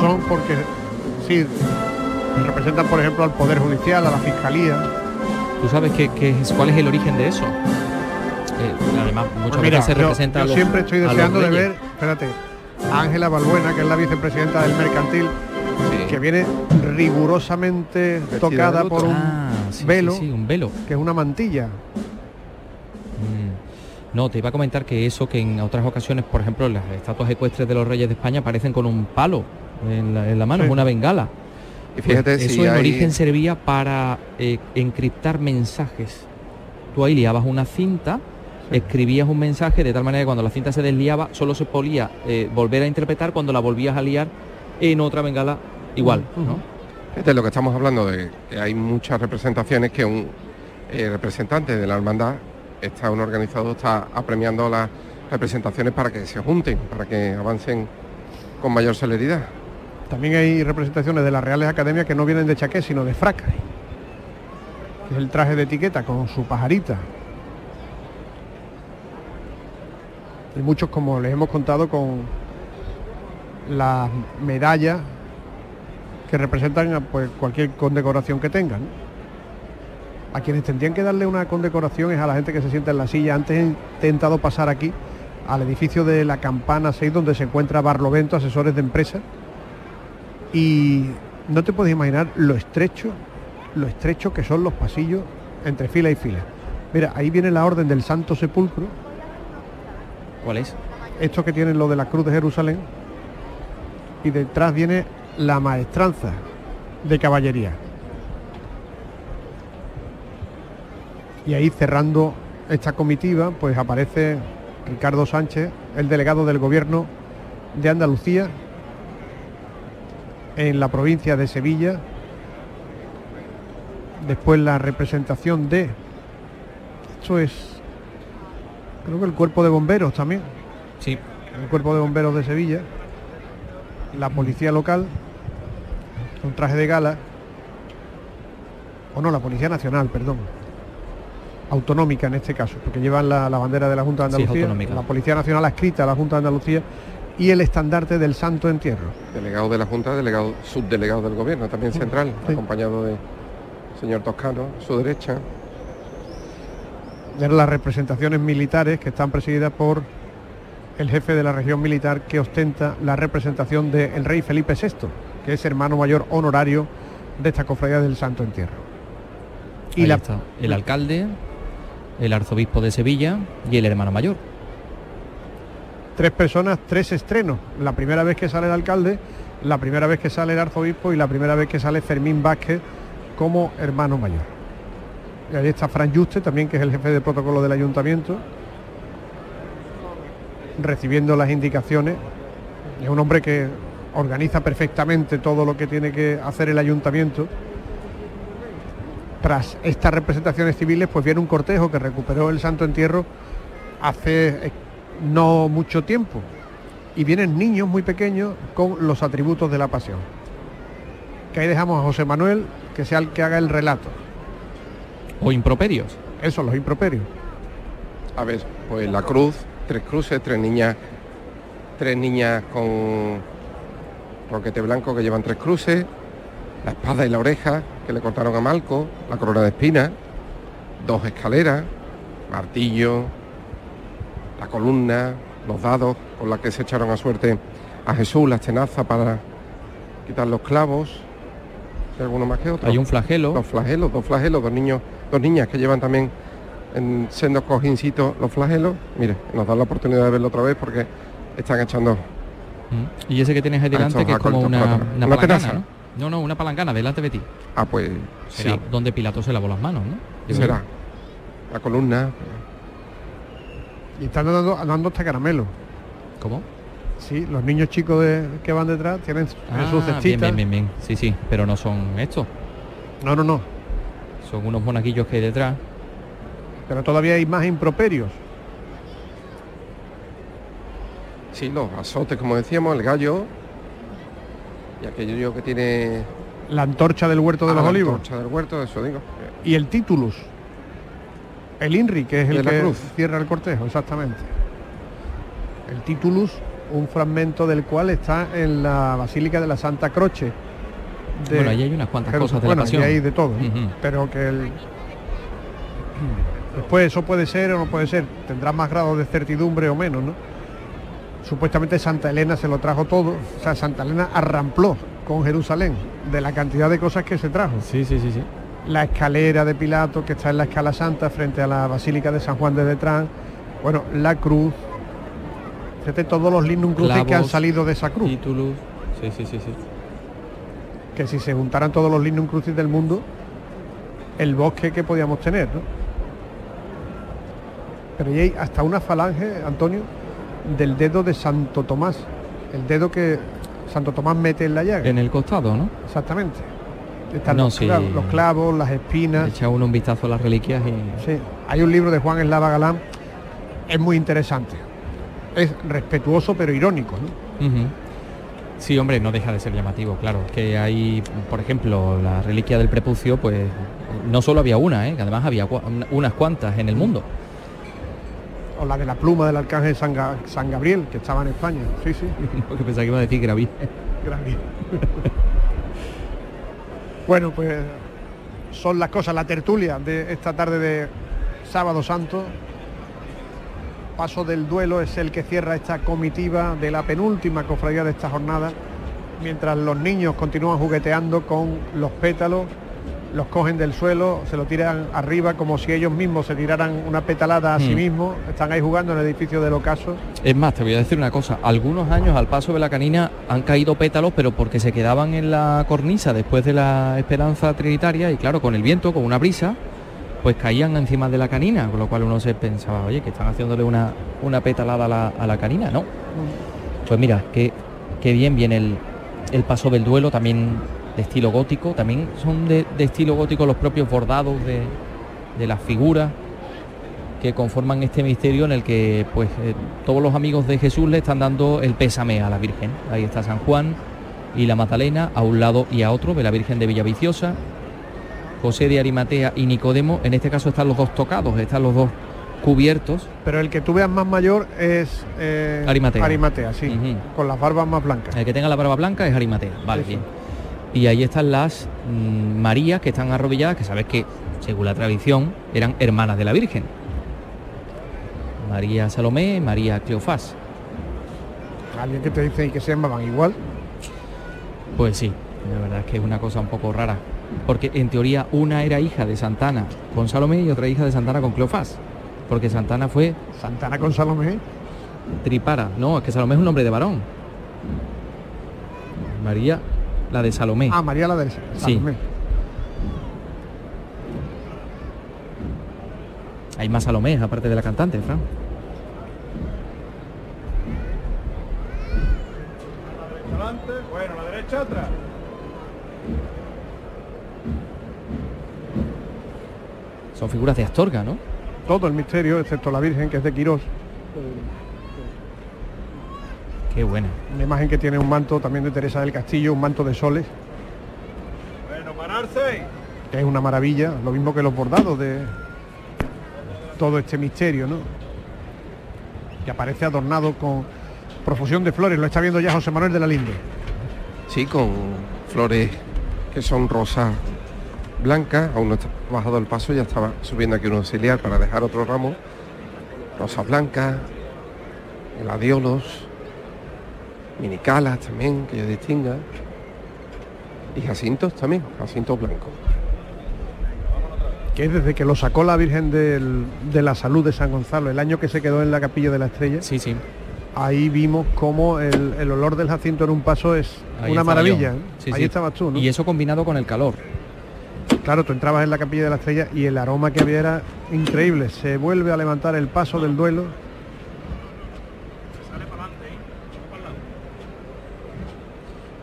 Son porque, sí, representan, por ejemplo, al Poder Judicial, a la Fiscalía. ¿Tú sabes qué, es, cuál es el origen de eso? Eh, además, muchas pues veces se representa yo, siempre estoy deseando de ver, espérate, a Ángela Balbuena, que es la vicepresidenta del Mercantil, que viene rigurosamente tocada por un ah, velo, un velo, que es una mantilla. No, te iba a comentar que eso que en otras ocasiones, por ejemplo, las estatuas ecuestres de los reyes de España aparecen con un palo en la, mano, es una bengala. Y fíjate pues eso en origen servía para eh, encriptar mensajes. Tú ahí liabas una cinta, escribías un mensaje de tal manera que cuando la cinta se desliaba solo se podía eh, volver a interpretar cuando la volvías a liar en otra bengala igual. Este es lo que estamos hablando de que hay muchas representaciones que un eh, representante de la hermandad está un organizador está apremiando las representaciones para que se junten, para que avancen con mayor celeridad. También hay representaciones de las Reales Academias que no vienen de chaqué, sino de fraca. Es el traje de etiqueta con su pajarita. Y muchos, como les hemos contado, con las medallas que representan pues, cualquier condecoración que tengan. A quienes tendrían que darle una condecoración es a la gente que se sienta en la silla. Antes he intentado pasar aquí al edificio de la Campana 6 donde se encuentra Barlovento, asesores de empresas. Y no te puedes imaginar lo estrecho, lo estrecho que son los pasillos entre fila y fila. Mira, ahí viene la orden del Santo Sepulcro. ¿Cuál es? Esto que tienen lo de la Cruz de Jerusalén. Y detrás viene la maestranza de caballería. Y ahí cerrando esta comitiva, pues aparece Ricardo Sánchez, el delegado del gobierno de Andalucía en la provincia de Sevilla. Después la representación de... Esto es... Creo que el cuerpo de bomberos también. Sí. El cuerpo de bomberos de Sevilla. La policía local un traje de gala, o no, la Policía Nacional, perdón, autonómica en este caso, porque llevan la, bandera de la Junta de Andalucía, la Policía Nacional escrita a la Junta de Andalucía y el estandarte del Santo Entierro. Delegado de la Junta, delegado, subdelegado del Gobierno, también central, acompañado de señor Toscano, a su derecha. De las representaciones militares que están presididas por el jefe de la región militar que ostenta la representación del rey Felipe VI que es hermano mayor honorario de esta cofradía del Santo Entierro. Y la... está, el alcalde, el arzobispo de Sevilla y el hermano mayor. Tres personas, tres estrenos. La primera vez que sale el alcalde, la primera vez que sale el arzobispo y la primera vez que sale Fermín Vázquez como hermano mayor. Y ahí está Fran Juste, también que es el jefe de protocolo del ayuntamiento, recibiendo las indicaciones. Es un hombre que organiza perfectamente todo lo que tiene que hacer el ayuntamiento. Tras estas representaciones civiles, pues viene un cortejo que recuperó el Santo Entierro hace eh, no mucho tiempo. Y vienen niños muy pequeños con los atributos de la pasión. Que ahí dejamos a José Manuel, que sea el que haga el relato. O improperios. Eso, los improperios. A ver, pues la cruz, tres cruces, tres niñas, tres niñas con roquete blanco que llevan tres cruces, la espada y la oreja que le cortaron a Malco, la corona de espinas, dos escaleras, martillo, la columna, los dados con las que se echaron a suerte a Jesús, la tenaza para quitar los clavos, y alguno más que otro. Hay un flagelo. Dos flagelos, dos flagelos, dos niños, dos niñas que llevan también en sendos cojincitos los flagelos. Mire, nos da la oportunidad de verlo otra vez porque están echando Mm. Y ese que tienes ahí delante, que es como una, una, palangana, ¿no? ¿No? una palangana delante de ti. Ah, pues sí. donde Pilato se lavó las manos, ¿no? Será. La columna. Y están dando, dando hasta caramelo. ¿Cómo? Sí, los niños chicos de, que van detrás tienen, ah, sus cestitas. Bien, bien, bien, Sí, sí, pero no son estos. No, no, no. Son unos monaguillos que hay detrás. Pero todavía hay más improperios. Sí, los azotes, como decíamos, el gallo y aquello que tiene... La antorcha del huerto de los ah, olivos. La antorcha del huerto, eso digo. Y el titulus. El INRI, que es el que cierra el cortejo, exactamente. El titulus un fragmento del cual está en la Basílica de la Santa Croce. bueno, ahí hay unas cuantas cosas de bueno, la pasión. hay de todo, pero que el... Después eso puede ser o no puede ser, tendrá más grado de certidumbre o menos, ¿no? Supuestamente Santa Elena se lo trajo todo, o sea, Santa Elena arrampló con Jerusalén de la cantidad de cosas que se trajo. Sí, sí, sí, sí. La escalera de Pilato que está en la escala santa frente a la Basílica de San Juan de Detrán, bueno, la cruz, fíjate todos los lignum crucis que han salido de esa cruz. Títulos, sí, sí, sí, sí. Que si se juntaran todos los lignum crucis del mundo, el bosque que podíamos tener, ¿no? Pero hay hasta una falange, Antonio, del dedo de Santo Tomás, el dedo que Santo Tomás mete en la llaga. En el costado, ¿no? Exactamente. Están los, clavos, las espinas. Echa uno un vistazo a las reliquias y. Sí. Hay un libro de Juan Eslava Galán, es muy interesante. Es respetuoso pero irónico, ¿no? Sí, hombre, no deja de ser llamativo, claro. Que hay, por ejemplo, la reliquia del prepucio, pues no solo había una, ¿eh? que además había unas cuantas en el mundo o la de la pluma del arcángel San, San Gabriel, que estaba en España. Sí, sí. Porque pensaba que iba a decir Graví. Graví. bueno, pues son las cosas, la tertulia de esta tarde de sábado santo. Paso del duelo es el que cierra esta comitiva de la penúltima cofradía de esta jornada, mientras los niños continúan jugueteando con los pétalos los cogen del suelo, se lo tiran arriba como si ellos mismos se tiraran una petalada a sí hmm. mismos, están ahí jugando en el edificio del ocaso. Es más, te voy a decir una cosa, algunos años al paso de la canina han caído pétalos, pero porque se quedaban en la cornisa después de la esperanza trinitaria y claro, con el viento, con una brisa, pues caían encima de la canina, con lo cual uno se pensaba, oye, que están haciéndole una, una petalada a la, canina, ¿no? Hmm. Pues mira, qué, qué bien viene el, el paso del duelo, también de estilo gótico, también son de, estilo gótico los propios bordados de, las figuras que conforman este misterio en el que pues eh, todos los amigos de Jesús le están dando el pésame a la Virgen. Ahí está San Juan y la Magdalena a un lado y a otro de la Virgen de Villaviciosa, José de Arimatea y Nicodemo. En este caso están los dos tocados, están los dos cubiertos. Pero el que tú veas más mayor es eh, Arimatea. Arimatea, sí, con las barbas más blancas. El que tenga la barba blanca es Arimatea, vale, bien y ahí están las mm, Marías que están arrobilladas, que sabes que, según la tradición, eran hermanas de la Virgen. María Salomé, María Cleofás. ¿Alguien que te dice que se llamaban igual? Pues sí, la verdad es que es una cosa un poco rara. Porque en teoría una era hija de Santana con Salomé y otra hija de Santana con Cleofás. Porque Santana fue... ¿Santana con Salomé? Tripara. No, es que Salomé es un nombre de varón. María la de Salomé. Ah, María la de Salomé. Hay más Salomé, aparte de la cantante, Fran. Bueno, la derecha otra. Son figuras de Astorga, ¿no? Todo el misterio, excepto la Virgen, que es de Quirós. Qué buena. Una imagen que tiene un manto también de Teresa del Castillo, un manto de soles. Bueno, pararse. Que es una maravilla, lo mismo que los bordados de todo este misterio, ¿no? Que aparece adornado con profusión de flores. Lo está viendo ya José Manuel de la Linde. Sí, con flores que son rosas blancas. Aún no está bajado el paso, ya estaba subiendo aquí un auxiliar para dejar otro ramo. Rosas blancas, gladiolos, minicalas también, que yo distinga. Y jacintos también, jacintos blancos. Que es desde que lo sacó la Virgen de la Salud de San Gonzalo, el año que se quedó en la capilla de la Estrella. Sí, sí. Ahí vimos cómo el, olor del jacinto en un paso es una maravilla. ¿eh? Ahí estabas tú, ¿no? Y eso combinado con el calor. Claro, tú entrabas en la capilla de la estrella y el aroma que había era increíble. Se vuelve a levantar el paso del duelo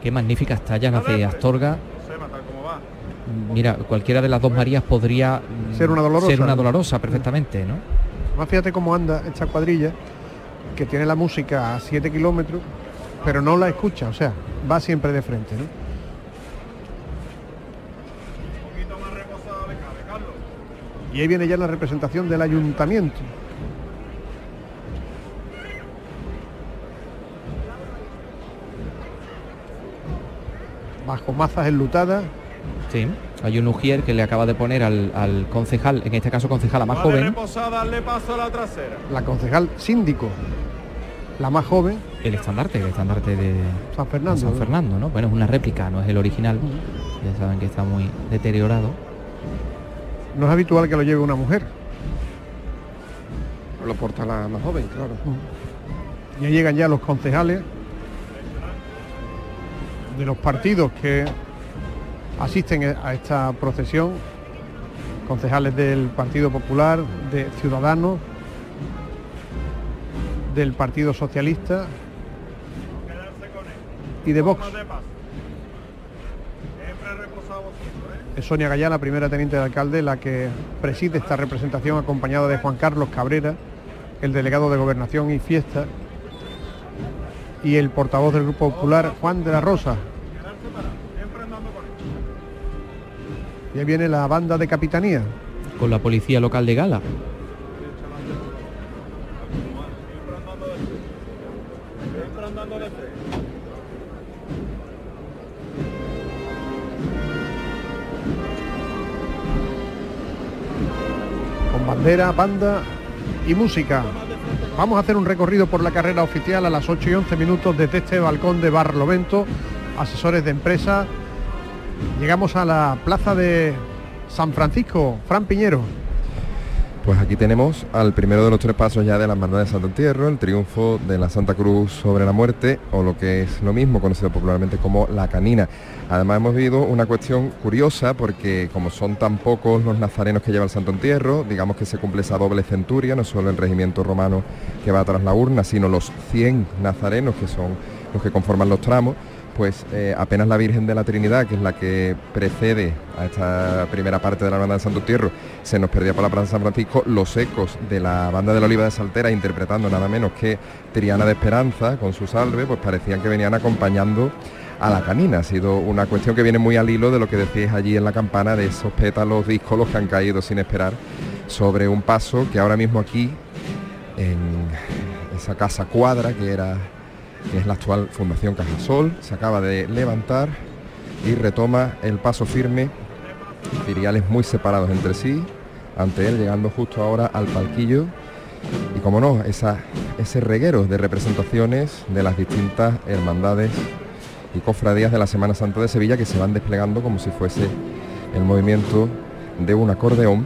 Qué magníficas tallas las de Astorga. Mira, cualquiera de las dos Marías podría ser una dolorosa, ser una dolorosa perfectamente, ¿no? Más fíjate cómo anda esta cuadrilla, que tiene la música a 7 kilómetros, pero no la escucha, o sea, va siempre de frente, ¿no? Y ahí viene ya la representación del ayuntamiento. Bajo mazas enlutadas. Sí, hay un ujier que le acaba de poner al, concejal, en este caso concejal más joven. la concejal síndico, la más joven. El estandarte, el estandarte de San Fernando. San Fernando, ¿no? Bueno, es una réplica, no es el original. Ya saben que está muy deteriorado. No es habitual que lo lleve una mujer. Lo porta la más joven, claro. Ya llegan ya los concejales de los partidos que asisten a esta procesión, concejales del Partido Popular, de Ciudadanos, del Partido Socialista y de Vox. Es Sonia Gallá, la primera teniente de alcalde, la que preside esta representación acompañada de Juan Carlos Cabrera, el delegado de Gobernación y Fiesta, y el portavoz del Grupo Popular, Juan de la Rosa. Y ahí viene la banda de capitanía. Con la policía local de Gala. Con bandera, banda y música. Vamos a hacer un recorrido por la carrera oficial a las 8 y 11 minutos desde este balcón de Barlovento, asesores de empresa. Llegamos a la plaza de San Francisco, Fran Piñero. Pues aquí tenemos al primero de los tres pasos ya de la Hermandad de Santo Entierro, el triunfo de la Santa Cruz sobre la muerte, o lo que es lo mismo, conocido popularmente como la canina. Además hemos vivido una cuestión curiosa porque como son tan pocos los nazarenos que lleva el Santo Entierro, digamos que se cumple esa doble centuria, no solo el regimiento romano que va tras la urna, sino los 100 nazarenos que son los que conforman los tramos, pues eh, apenas la Virgen de la Trinidad, que es la que precede a esta primera parte de la banda de Santo Tierro, se nos perdía por la Plaza de San Francisco, los ecos de la banda de la Oliva de Saltera interpretando nada menos que Triana de Esperanza con su salve, pues parecían que venían acompañando a la canina. Ha sido una cuestión que viene muy al hilo de lo que decís allí en la campana, de esos pétalos díscolos que han caído sin esperar sobre un paso que ahora mismo aquí, en esa casa cuadra que era que es la actual Fundación Cajasol, se acaba de levantar y retoma el paso firme, filiales muy separados entre sí, ante él llegando justo ahora al palquillo y como no, esa, ese reguero de representaciones de las distintas hermandades y cofradías de la Semana Santa de Sevilla que se van desplegando como si fuese el movimiento de un acordeón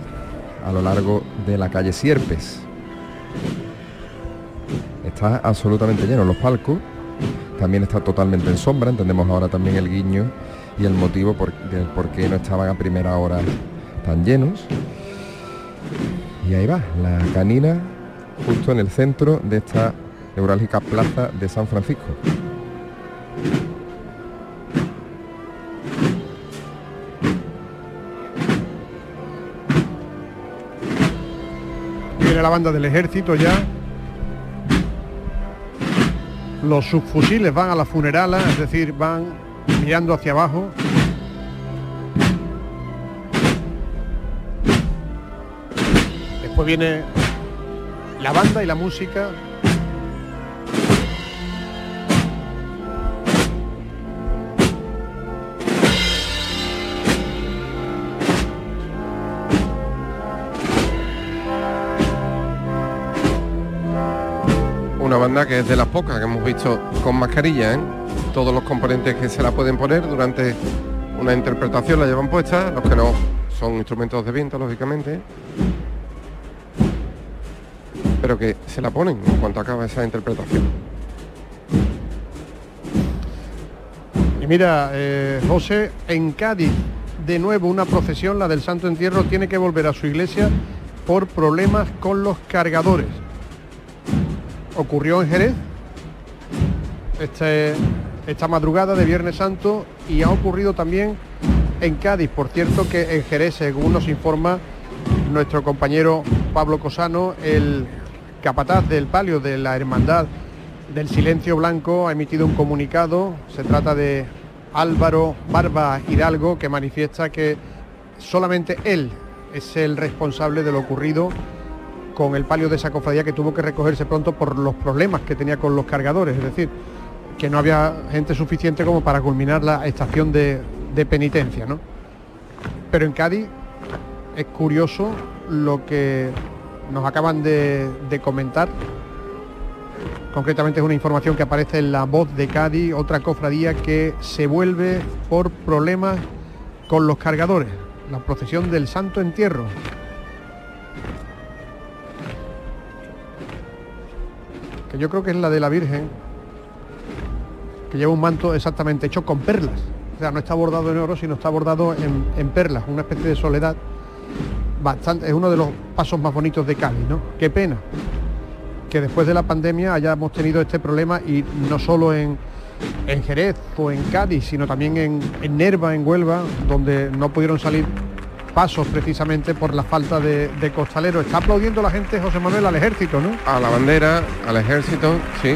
a lo largo de la calle Sierpes. Está absolutamente lleno los palcos, también está totalmente en sombra, entendemos ahora también el guiño y el motivo por, del por qué no estaban a primera hora tan llenos. Y ahí va, la canina justo en el centro de esta neurálgica plaza de San Francisco. Viene la banda del ejército ya los subfusiles van a la funerala, es decir, van mirando hacia abajo. Después viene la banda y la música banda que es de las pocas que hemos visto con mascarilla, ¿eh? Todos los componentes que se la pueden poner durante una interpretación la llevan puesta, los que no son instrumentos de viento, lógicamente. Pero que se la ponen en cuanto acaba esa interpretación. Y mira, eh, José, en Cádiz, de nuevo una procesión, la del Santo Entierro, tiene que volver a su iglesia por problemas con los cargadores ocurrió en Jerez este, esta madrugada de Viernes Santo y ha ocurrido también en Cádiz. Por cierto que en Jerez, según nos informa nuestro compañero Pablo Cosano, el capataz del palio de la Hermandad del Silencio Blanco ha emitido un comunicado. Se trata de Álvaro Barba Hidalgo que manifiesta que solamente él es el responsable de lo ocurrido con el palio de esa cofradía que tuvo que recogerse pronto por los problemas que tenía con los cargadores. Es decir, que no había gente suficiente como para culminar la estación de, penitencia, ¿no? Pero en Cádiz es curioso lo que nos acaban de, de, comentar. Concretamente es una información que aparece en la voz de Cádiz, otra cofradía que se vuelve por problemas con los cargadores. La procesión del Santo Entierro. Que yo creo que es la de la Virgen, que lleva un manto exactamente hecho con perlas. O sea, no está bordado en oro, sino está bordado en, perlas, una especie de soledad. Bastante, es uno de los pasos más bonitos de Cali, ¿no? Qué pena que después de la pandemia hayamos tenido este problema y no solo en, en Jerez o en Cádiz, sino también en, en Nerva, en Huelva, donde no pudieron salir pasos precisamente por la falta de, de costalero. Está aplaudiendo la gente, José Manuel, al ejército, ¿no? A la bandera, al ejército, sí.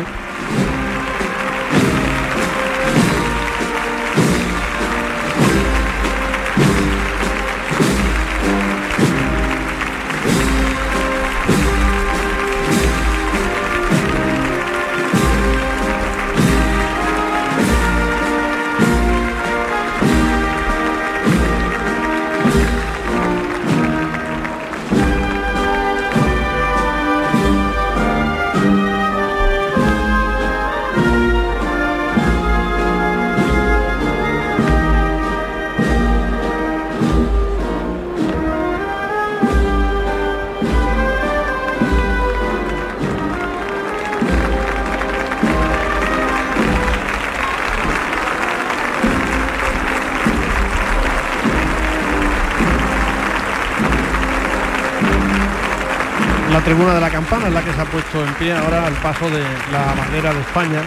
Tribuna de la campana es la que se ha puesto en pie ahora al paso de la bandera de España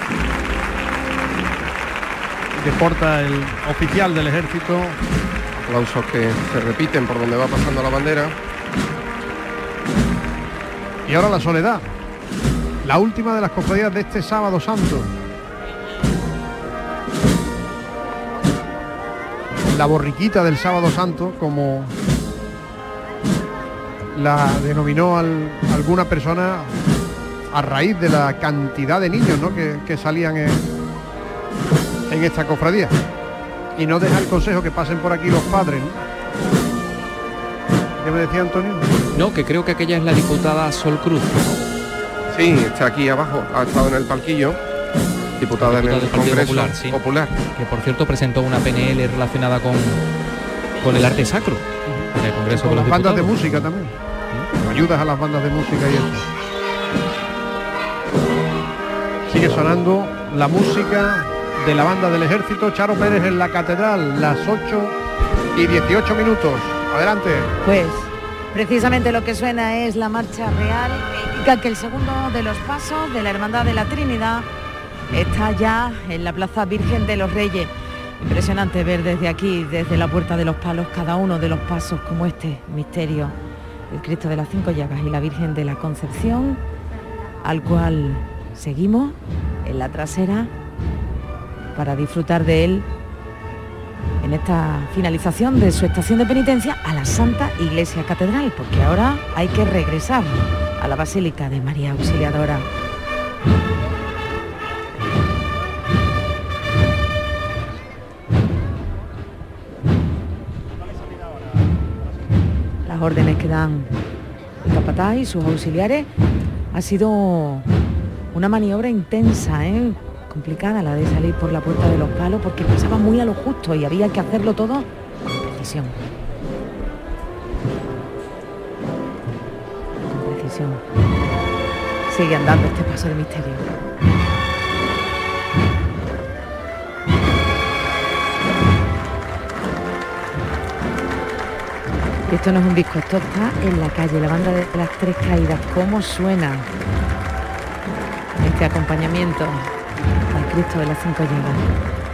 que porta el oficial del ejército. Aplausos que se repiten por donde va pasando la bandera. Y ahora la soledad, la última de las cofradías de este sábado santo. La borriquita del sábado santo, como la denominó alguna persona a raíz de la cantidad de niños que, salían en, en, esta cofradía. Y no deja el consejo que pasen por aquí los padres. ¿Qué me decía Antonio? No, que creo que aquella es la diputada Sol Cruz. Sí, está aquí abajo, ha estado en el palquillo. Diputada, en el Congreso Popular, Que por cierto presentó una PNL relacionada con, con el arte sacro. En el Congreso con las bandas de música también ayudas a las bandas de música y eso. Sigue sonando la música de la banda del ejército Charo Pérez en la catedral, las 8 y 18 minutos. Adelante. Pues precisamente lo que suena es la marcha real que indica que el segundo de los pasos de la Hermandad de la Trinidad está ya en la Plaza Virgen de los Reyes. Impresionante ver desde aquí, desde la Puerta de los Palos, cada uno de los pasos como este misterio el Cristo de las Cinco Llagas y la Virgen de la Concepción, al cual seguimos en la trasera para disfrutar de él en esta finalización de su estación de penitencia a la Santa Iglesia Catedral, porque ahora hay que regresar a la Basílica de María Auxiliadora. Órdenes que dan el capataz y sus auxiliares, ha sido una maniobra intensa, ¿eh? complicada la de salir por la puerta de los palos porque pasaba muy a lo justo y había que hacerlo todo con precisión. Con precisión. Sigue andando este paso de misterio. Esto no es un disco, esto está en la calle, la banda de las tres caídas. ¿Cómo suena este acompañamiento al Cristo de las cinco llagas?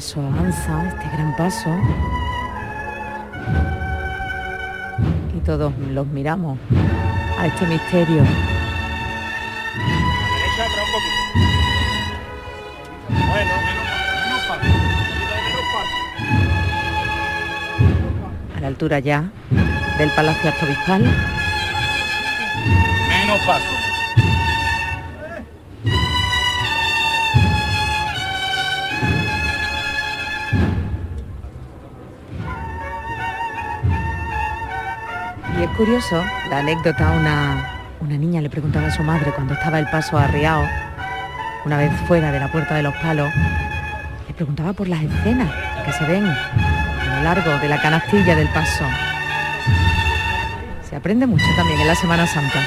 paso avanza, este gran paso. Y todos los miramos a este misterio. A la altura ya del Palacio Arzobispal. Menos paso. Curioso la anécdota, una, una niña le preguntaba a su madre cuando estaba el paso arriado, una vez fuera de la puerta de los palos, le preguntaba por las escenas que se ven a lo largo de la canastilla del paso. Se aprende mucho también en la Semana Santa.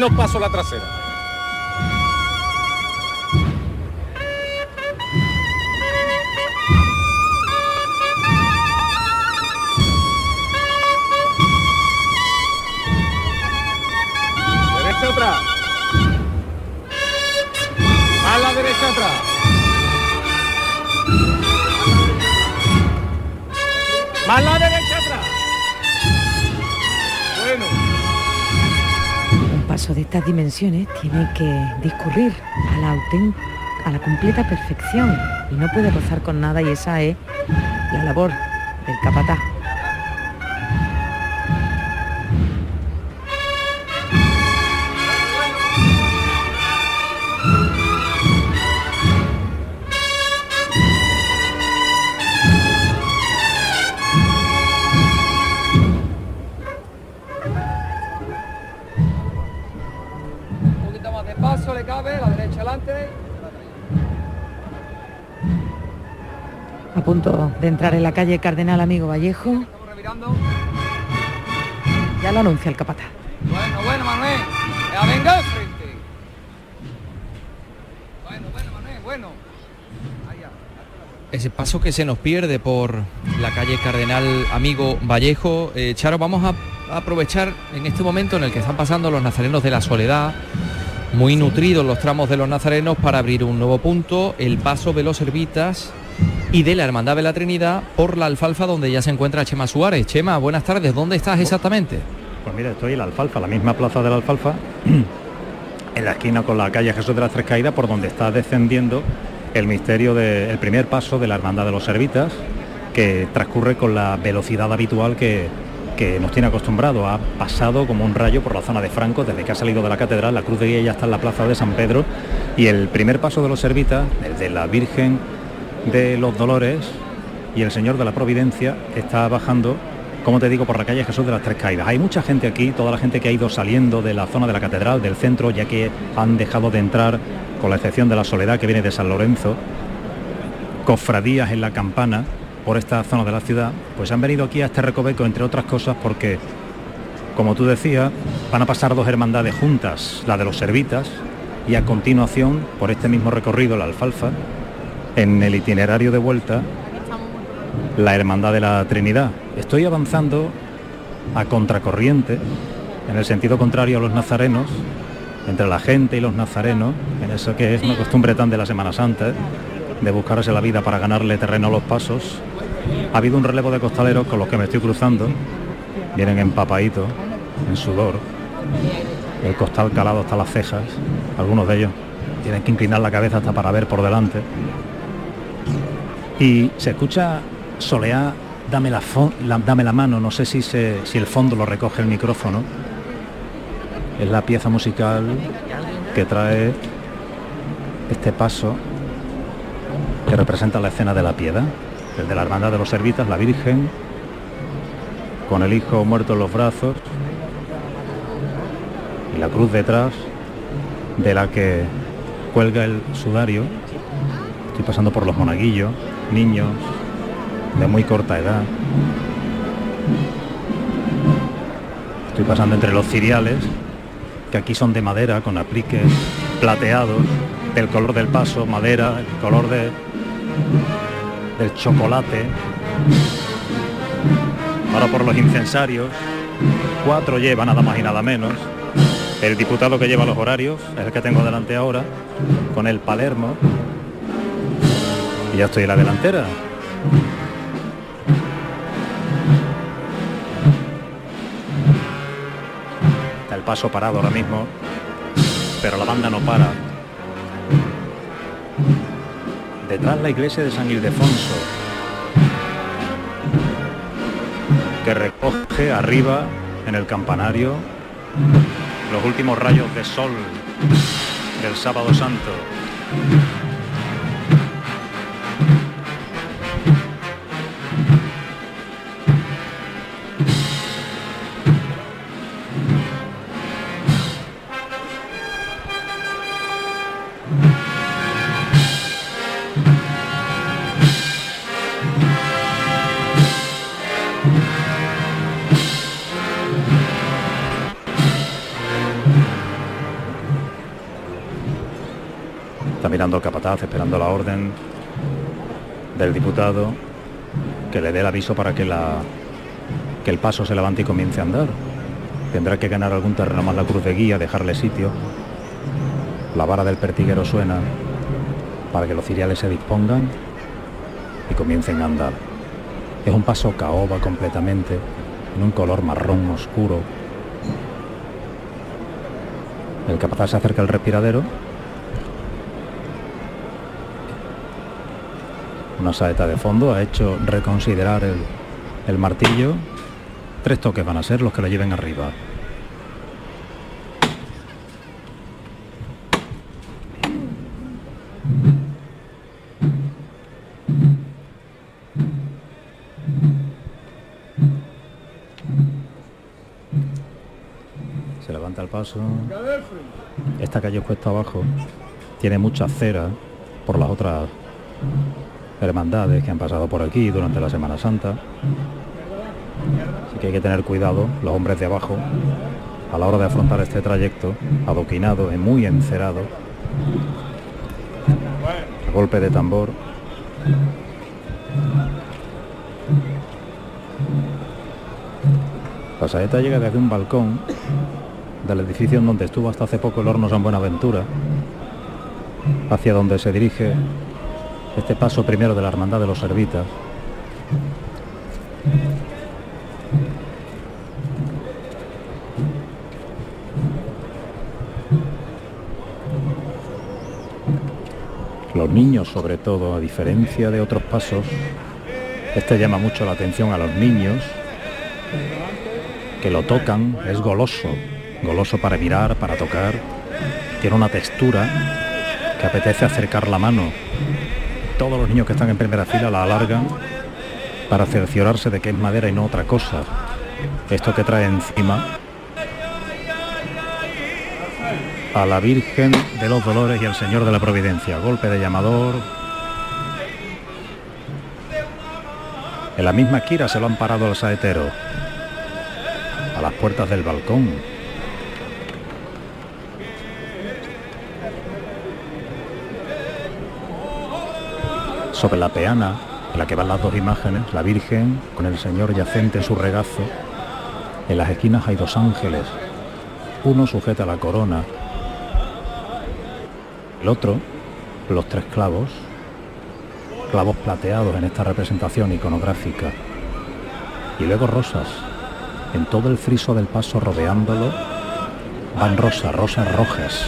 Menos paso la trasera. De estas dimensiones tiene que discurrir a la, a la completa perfección y no puede rozar con nada y esa es la labor del capataz. De entrar en la calle Cardenal Amigo Vallejo, Estamos revirando. ya lo anuncia el capataz. Bueno, bueno, Manuel. Ya venga al frente. Bueno, bueno, Manuel, bueno. Ahí ya. Ese paso que se nos pierde por la calle Cardenal Amigo Vallejo. Eh, Charo, vamos a a aprovechar en este momento en el que están pasando los nazarenos de la soledad, muy nutridos los tramos de los nazarenos para abrir un nuevo punto, el paso de los Servitas y de la Hermandad de la Trinidad por la alfalfa donde ya se encuentra Chema Suárez. Chema, buenas tardes, ¿dónde estás exactamente? Pues mira, estoy en la Alfalfa, la misma plaza de la Alfalfa, en la esquina con la calle Jesús de las Tres Caídas, por donde está descendiendo el misterio del primer paso de la Hermandad de los Servitas, que transcurre con la velocidad habitual que, que nos tiene acostumbrado. Ha pasado como un rayo por la zona de Franco desde que ha salido de la catedral, la cruz de guía ya está en la plaza de San Pedro y el primer paso de los Servitas, el de la Virgen de los Dolores y el Señor de la Providencia, está bajando como te digo, por la calle Jesús de las Tres Caídas. Hay mucha gente aquí, toda la gente que ha ido saliendo de la zona de la catedral, del centro, ya que han dejado de entrar, con la excepción de la Soledad que viene de San Lorenzo, cofradías en la campana por esta zona de la ciudad, pues han venido aquí a este recoveco, entre otras cosas, porque, como tú decías, van a pasar dos hermandades juntas, la de los Servitas, y a continuación, por este mismo recorrido, la Alfalfa, en el itinerario de vuelta, la Hermandad de la Trinidad. Estoy avanzando a contracorriente, en el sentido contrario a los nazarenos, entre la gente y los nazarenos, en eso que es una costumbre tan de la Semana Santa, de buscarse la vida para ganarle terreno a los pasos. Ha habido un relevo de costaleros con los que me estoy cruzando, vienen empapaditos, en sudor, el costal calado hasta las cejas, algunos de ellos tienen que inclinar la cabeza hasta para ver por delante. Y se escucha soleá, dame la, la- dame la mano, no sé si, se- si el fondo lo recoge el micrófono. Es la pieza musical que trae este paso que representa la escena de la piedad, el de la hermandad de los servitas, la Virgen, con el hijo muerto en los brazos y la cruz detrás de la que cuelga el sudario. Estoy pasando por los monaguillos, niños de muy corta edad. Estoy pasando entre los ciriales, que aquí son de madera, con apliques plateados, del color del paso, madera, el color de, del chocolate. Ahora por los incensarios, cuatro lleva nada más y nada menos. El diputado que lleva los horarios es el que tengo delante ahora, con el Palermo ya estoy en la delantera. El paso parado ahora mismo, pero la banda no para. Detrás la iglesia de San Ildefonso, que recoge arriba en el campanario los últimos rayos de sol del sábado santo. Al capataz, esperando la orden del diputado que le dé el aviso para que, la, que el paso se levante y comience a andar. Tendrá que ganar algún terreno más la cruz de guía, dejarle sitio. La vara del pertiguero suena para que los ciriales se dispongan y comiencen a andar. Es un paso caoba completamente, en un color marrón oscuro. El capataz se acerca al respiradero una saeta de fondo, ha hecho reconsiderar el, martillo. Tres toques van a ser los que lo lleven arriba. Se levanta el paso. Esta calle cuesta abajo tiene mucha cera por las otras hermandades que han pasado por aquí durante la Semana Santa. Así que hay que tener cuidado, los hombres de abajo, a la hora de afrontar este trayecto, adoquinado y muy encerado. golpe de tambor. La saeta llega desde un balcón del edificio en donde estuvo hasta hace poco el horno San Buenaventura, hacia donde se dirige este paso primero de la Hermandad de los Servitas. Los niños sobre todo, a diferencia de otros pasos, este llama mucho la atención a los niños que lo tocan, es goloso, goloso para mirar, para tocar, tiene una textura que apetece acercar la mano todos los niños que están en primera fila la alargan para cerciorarse de que es madera y no otra cosa. Esto que trae encima a la Virgen de los Dolores y al Señor de la Providencia. Golpe de llamador. En la misma esquina se lo han parado al saetero. A las puertas del balcón. Sobre la peana en la que van las dos imágenes, la Virgen con el Señor yacente en su regazo. En las esquinas hay dos ángeles, uno sujeta la corona, el otro, los tres clavos, clavos plateados en esta representación iconográfica, y luego rosas, en todo el friso del paso rodeándolo, van rosas, rosas rojas.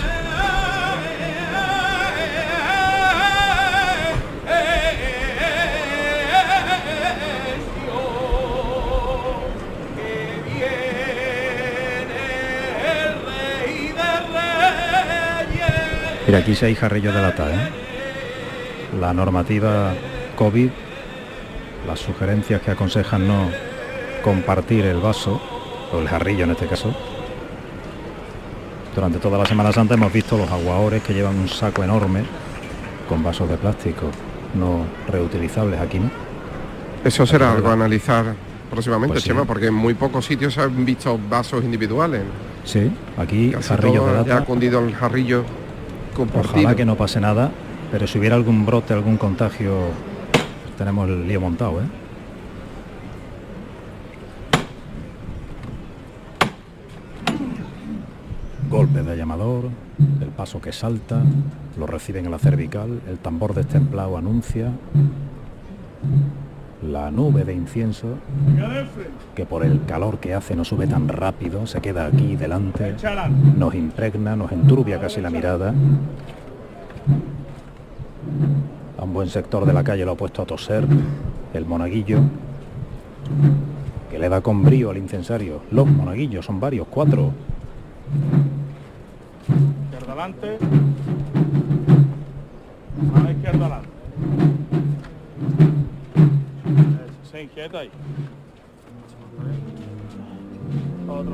Mira, aquí se hay jarrillo de lata, ¿eh? La normativa COVID, las sugerencias que aconsejan no compartir el vaso, o el jarrillo en este caso. Durante toda la Semana Santa hemos visto los aguadores que llevan un saco enorme con vasos de plástico no reutilizables aquí, ¿no? Eso será algo a analizar próximamente, pues Chema, porque en muy pocos sitios se han visto vasos individuales. Sí, aquí jarrillo de lata. Ya ha cundido el jarrillo Ojalá que no pase nada, pero si hubiera algún brote, algún contagio, tenemos el lío montado, ¿eh? Golpe de llamador, el paso que salta, lo reciben en la cervical, el tambor destemplado anuncia, la nube de incienso que por el calor que hace no sube tan rápido, se queda aquí delante, nos impregna, nos enturbia casi la mirada. A un buen sector de la calle lo ha puesto a toser el monaguillo, que le da con brío al incensario. Los monaguillos son varios, cuatro. Izquierda adelante. La izquierda adelante. Ahí.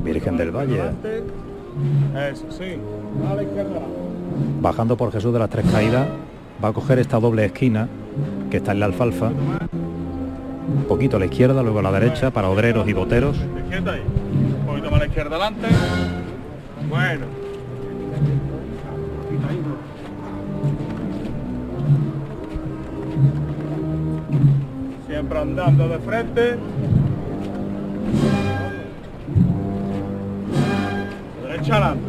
Virgen del Valle. Eso, sí. A la izquierda. Bajando por Jesús de las Tres Caídas, va a coger esta doble esquina que está en la alfalfa. Un poquito a la izquierda, luego a la derecha para obreros y boteros. Izquierda ahí. Un poquito más a la izquierda adelante. Bueno. Siempre andando de frente. Derecha adelante.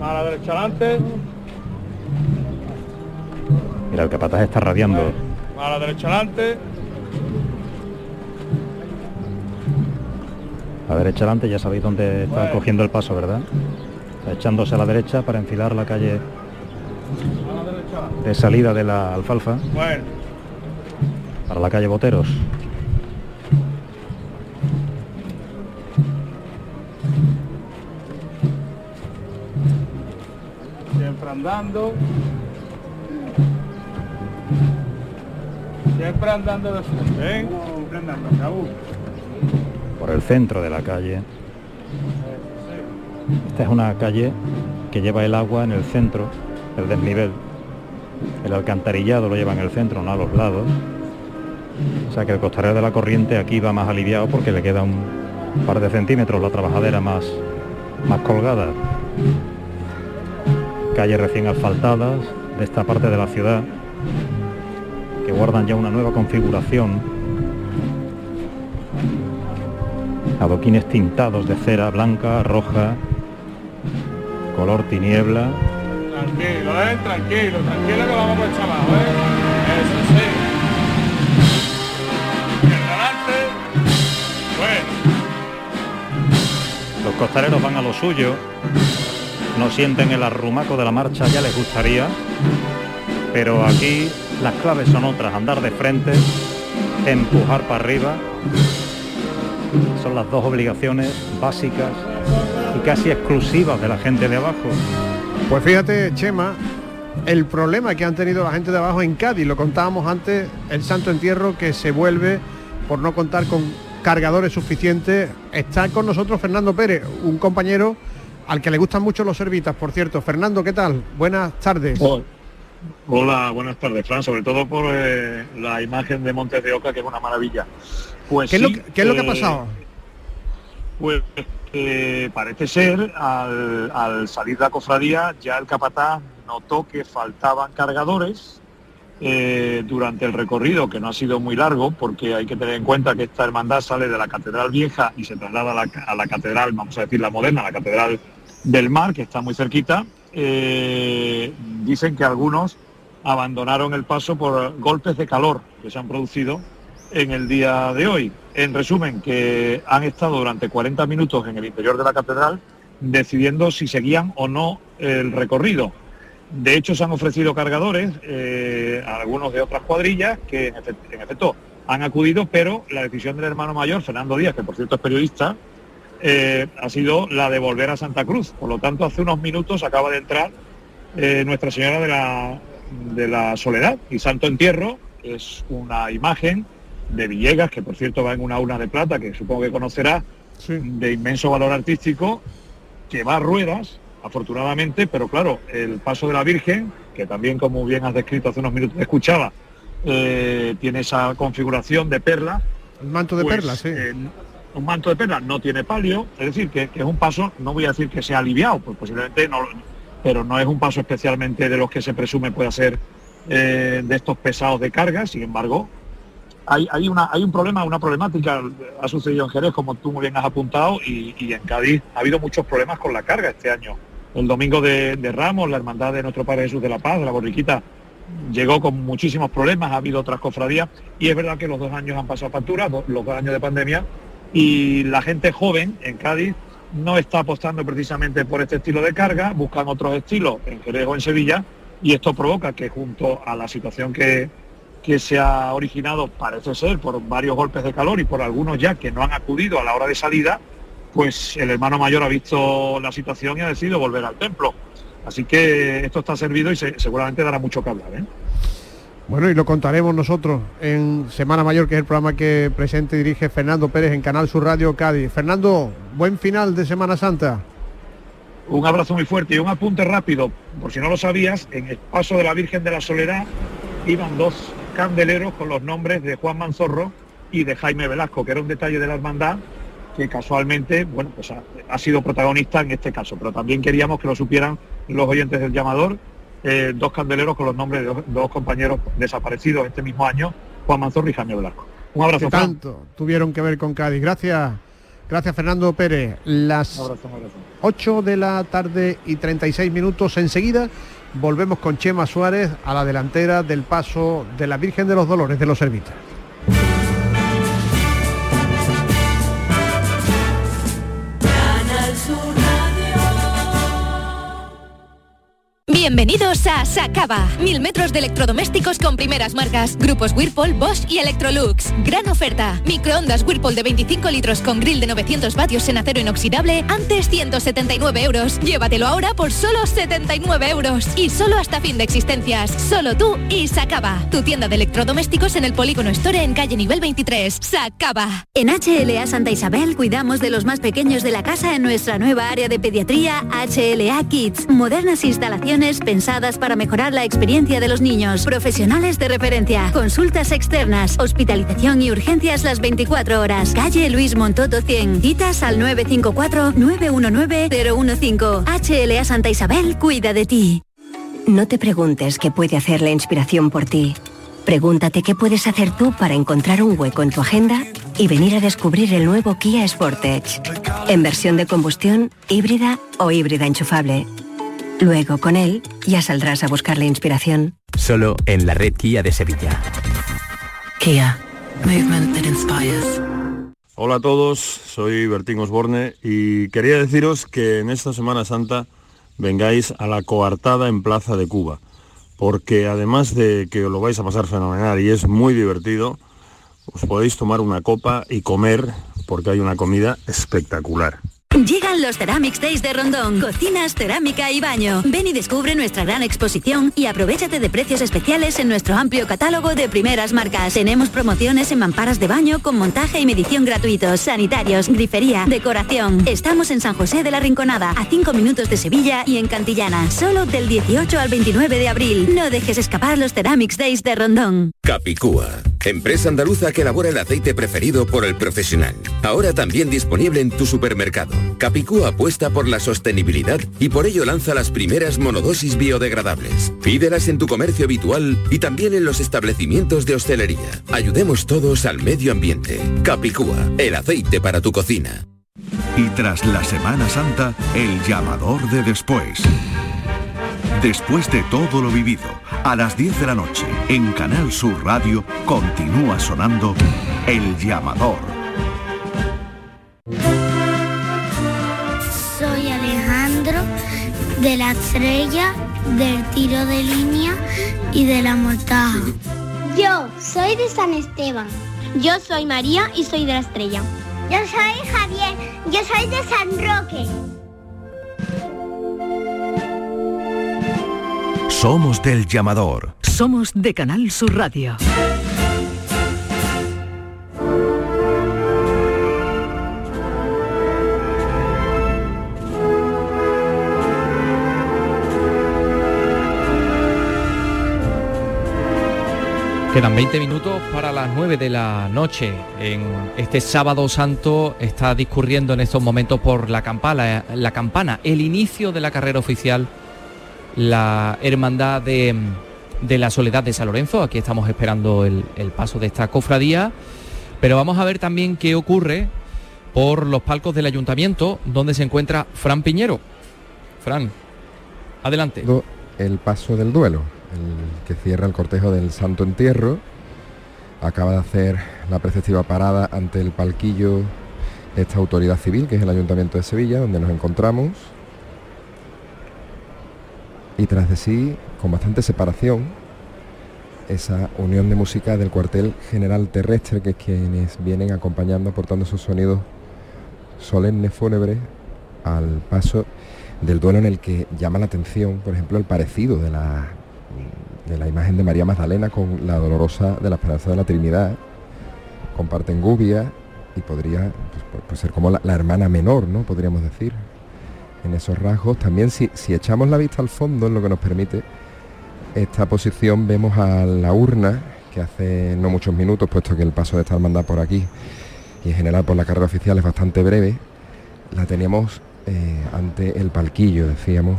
A la derecha adelante. Mira, el capataz está radiando. A la derecha adelante. A la derecha adelante, ya sabéis dónde está cogiendo el paso, ¿verdad? Está echándose a la derecha para enfilar la calle de salida de la alfalfa Bueno. Para la calle Boteros. Siempre andando. Siempre andando de ¿eh? Por el centro de la calle. Esta es una calle que lleva el agua en el centro, el desnivel. El alcantarillado lo lleva en el centro, no a los lados. O sea que el costalero de la corriente aquí va más aliviado porque le queda un par de centímetros la trabajadera más, más colgada. Calles recién asfaltadas de esta parte de la ciudad que guardan ya una nueva configuración adoquines tintados de cera blanca, roja, color tiniebla. Tranquilo, eh, tranquilo, tranquilo que vamos eh. Eso sí. Costaleros van a lo suyo, no sienten el arrumaco de la marcha, ya les gustaría, pero aquí las claves son otras, andar de frente, empujar para arriba, son las dos obligaciones básicas y casi exclusivas de la gente de abajo. Pues fíjate, Chema, el problema que han tenido la gente de abajo en Cádiz, lo contábamos antes, el Santo Entierro que se vuelve por no contar con cargadores suficientes. Está con nosotros Fernando Pérez, un compañero al que le gustan mucho los servitas, por cierto. Fernando, ¿qué tal? Buenas tardes. Hola, buenas tardes, Fran, sobre todo por eh, la imagen de Montes de Oca, que es una maravilla. Pues ¿Qué, es lo, que- qué es lo que ha eh, pasado? Pues eh, parece ser, al, al salir la cofradía, ya el capataz notó que faltaban cargadores eh, durante el recorrido, que no ha sido muy largo, porque hay que tener en cuenta que esta hermandad sale de la Catedral Vieja y se traslada a la, Catedral, vamos a decir la moderna, la Catedral del Mar, que está muy cerquita. Eh, dicen que algunos abandonaron el paso por golpes de calor que se han producido en el día de hoy. En resumen, que han estado durante 40 minutos en el interior de la catedral decidiendo si seguían o no el recorrido. De hecho, se han ofrecido cargadores eh, a algunos de otras cuadrillas que en efecto, en efecto han acudido, pero la decisión del hermano mayor, Fernando Díaz, que por cierto es periodista, eh, ha sido la de volver a Santa Cruz. Por lo tanto, hace unos minutos acaba de entrar eh, Nuestra Señora de la, de la Soledad y Santo Entierro, que es una imagen de Villegas, que por cierto va en una urna de plata, que supongo que conocerá, de inmenso valor artístico, que va a ruedas, afortunadamente, pero claro, el paso de la Virgen, que también como bien has descrito hace unos minutos, escuchaba, eh, tiene esa configuración de perla. El manto de pues, perlas, sí. eh, un manto de perlas no tiene palio, es decir, que, que es un paso, no voy a decir que sea aliviado, pues posiblemente no, pero no es un paso especialmente de los que se presume pueda ser eh, de estos pesados de carga, sin embargo, hay, hay, una, hay un problema, una problemática, ha sucedido en Jerez, como tú muy bien has apuntado, y, y en Cádiz ha habido muchos problemas con la carga este año. El domingo de, Ramos, la hermandad de nuestro Padre Jesús de la Paz, la borriquita, llegó con muchísimos problemas, ha habido otras cofradías y es verdad que los dos años han pasado factura, los dos años de pandemia, y la gente joven en Cádiz no está apostando precisamente por este estilo de carga, buscan otros estilos en Jerez o en Sevilla y esto provoca que junto a la situación que, que se ha originado, parece ser, por varios golpes de calor y por algunos ya que no han acudido a la hora de salida, pues el hermano mayor ha visto la situación y ha decidido volver al templo. Así que esto está servido y seguramente dará mucho que hablar. ¿eh? Bueno, y lo contaremos nosotros en Semana Mayor, que es el programa que presenta y dirige Fernando Pérez en Canal Sur Radio Cádiz. Fernando, buen final de Semana Santa. Un abrazo muy fuerte y un apunte rápido, por si no lo sabías, en el paso de la Virgen de la Soledad iban dos candeleros con los nombres de Juan Manzorro y de Jaime Velasco, que era un detalle de la hermandad que casualmente, bueno, pues ha, sido protagonista en este caso, pero también queríamos que lo supieran los oyentes del llamador, eh, dos candeleros con los nombres de dos, compañeros desaparecidos este mismo año, Juan Manzorro y Jaime Velasco. Un abrazo. tanto tuvieron que ver con Cádiz. Gracias. Gracias Fernando Pérez. Las 8 de la tarde y 36 minutos enseguida volvemos con Chema Suárez a la delantera del paso de la Virgen de los Dolores de los Servitas. Bienvenidos a Sacaba. Mil metros de electrodomésticos con primeras marcas. Grupos Whirlpool, Bosch y Electrolux. Gran oferta. Microondas Whirlpool de 25 litros con grill de 900 vatios en acero inoxidable. Antes 179 euros. Llévatelo ahora por solo 79 euros. Y solo hasta fin de existencias. Solo tú y Sacaba. Tu tienda de electrodomésticos en el Polígono Store en calle nivel 23. Sacaba. En HLA Santa Isabel cuidamos de los más pequeños de la casa en nuestra nueva área de pediatría HLA Kids. Modernas instalaciones pensadas para mejorar la experiencia de los niños. Profesionales de referencia, consultas externas, hospitalización y urgencias las 24 horas. Calle Luis Montoto 100. Citas al 954-919-015. HLA Santa Isabel cuida de ti. No te preguntes qué puede hacer la inspiración por ti. Pregúntate qué puedes hacer tú para encontrar un hueco en tu agenda y venir a descubrir el nuevo Kia Sportage. En versión de combustión, híbrida o híbrida enchufable. Luego, con él, ya saldrás a buscar la inspiración. Solo en la red Kia de Sevilla. Kia. Movement that inspires. Hola a todos, soy Bertín Osborne y quería deciros que en esta Semana Santa vengáis a la coartada en Plaza de Cuba, porque además de que os lo vais a pasar fenomenal y es muy divertido, os podéis tomar una copa y comer, porque hay una comida espectacular. Llegan los Ceramics Days de Rondón. Cocinas, cerámica y baño. Ven y descubre nuestra gran exposición y aprovechate de precios especiales en nuestro amplio catálogo de primeras marcas. Tenemos promociones en mamparas de baño con montaje y medición gratuitos, sanitarios, grifería, decoración. Estamos en San José de la Rinconada, a 5 minutos de Sevilla y en Cantillana. Solo del 18 al 29 de abril. No dejes escapar los Ceramics Days de Rondón. Capicúa, empresa andaluza que elabora el aceite preferido por el profesional. Ahora también disponible en tu supermercado. Capicúa apuesta por la sostenibilidad y por ello lanza las primeras monodosis biodegradables. Pídelas en tu comercio habitual y también en los establecimientos de hostelería. Ayudemos todos al medio ambiente. Capicúa, el aceite para tu cocina. Y tras la Semana Santa, el llamador de después. Después de todo lo vivido, a las 10 de la noche, en Canal Sur Radio, continúa sonando El Llamador de la estrella, del tiro de línea y de la mortaja. Yo soy de San Esteban. Yo soy María y soy de la estrella. Yo soy Javier. Yo soy de San Roque. Somos del llamador. Somos de Canal Sur Radio. Quedan 20 minutos para las 9 de la noche. En este sábado santo está discurriendo en estos momentos por la campana, la campana el inicio de la carrera oficial, la hermandad de, la Soledad de San Lorenzo. Aquí estamos esperando el, el paso de esta cofradía. Pero vamos a ver también qué ocurre por los palcos del ayuntamiento, donde se encuentra Fran Piñero. Fran, adelante. El paso del duelo el que cierra el cortejo del Santo Entierro. Acaba de hacer la preceptiva parada ante el palquillo esta autoridad civil, que es el Ayuntamiento de Sevilla, donde nos encontramos. Y tras de sí, con bastante separación, esa unión de música del cuartel general terrestre, que es quienes vienen acompañando, aportando esos sonidos solemnes, fúnebres, al paso del duelo en el que llama la atención, por ejemplo, el parecido de la, de la imagen de María Magdalena con la dolorosa de la Esperanza de la Trinidad. Comparten gubia y podría pues, pues, pues ser como la, hermana menor, ¿no? Podríamos decir, en esos rasgos. También si, si echamos la vista al fondo, en lo que nos permite esta posición, vemos a la urna, que hace no muchos minutos, puesto que el paso de esta hermandad por aquí y en general por la carrera oficial es bastante breve, la teníamos eh, ante el palquillo, decíamos,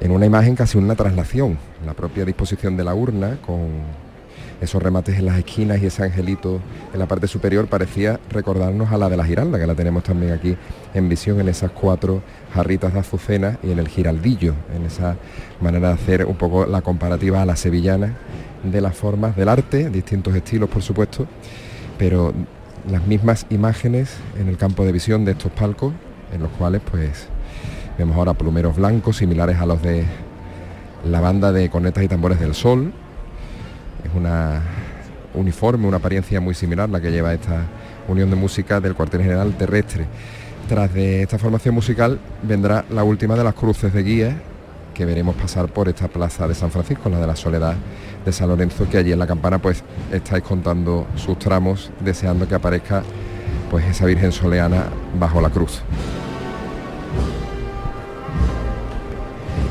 en una imagen casi una traslación, la propia disposición de la urna con esos remates en las esquinas y ese angelito en la parte superior parecía recordarnos a la de la Giralda, que la tenemos también aquí en visión en esas cuatro jarritas de azucena y en el giraldillo, en esa manera de hacer un poco la comparativa a la sevillana de las formas del arte, distintos estilos por supuesto, pero las mismas imágenes en el campo de visión de estos palcos, en los cuales pues vemos ahora plumeros blancos similares a los de la banda de cornetas y tambores del sol. Es una uniforme, una apariencia muy similar la que lleva esta unión de música del cuartel general terrestre. Tras de esta formación musical vendrá la última de las cruces de guía que veremos pasar por esta plaza de San Francisco, la de la Soledad de San Lorenzo, que allí en la campana pues estáis contando sus tramos, deseando que aparezca pues esa Virgen Soleana bajo la cruz.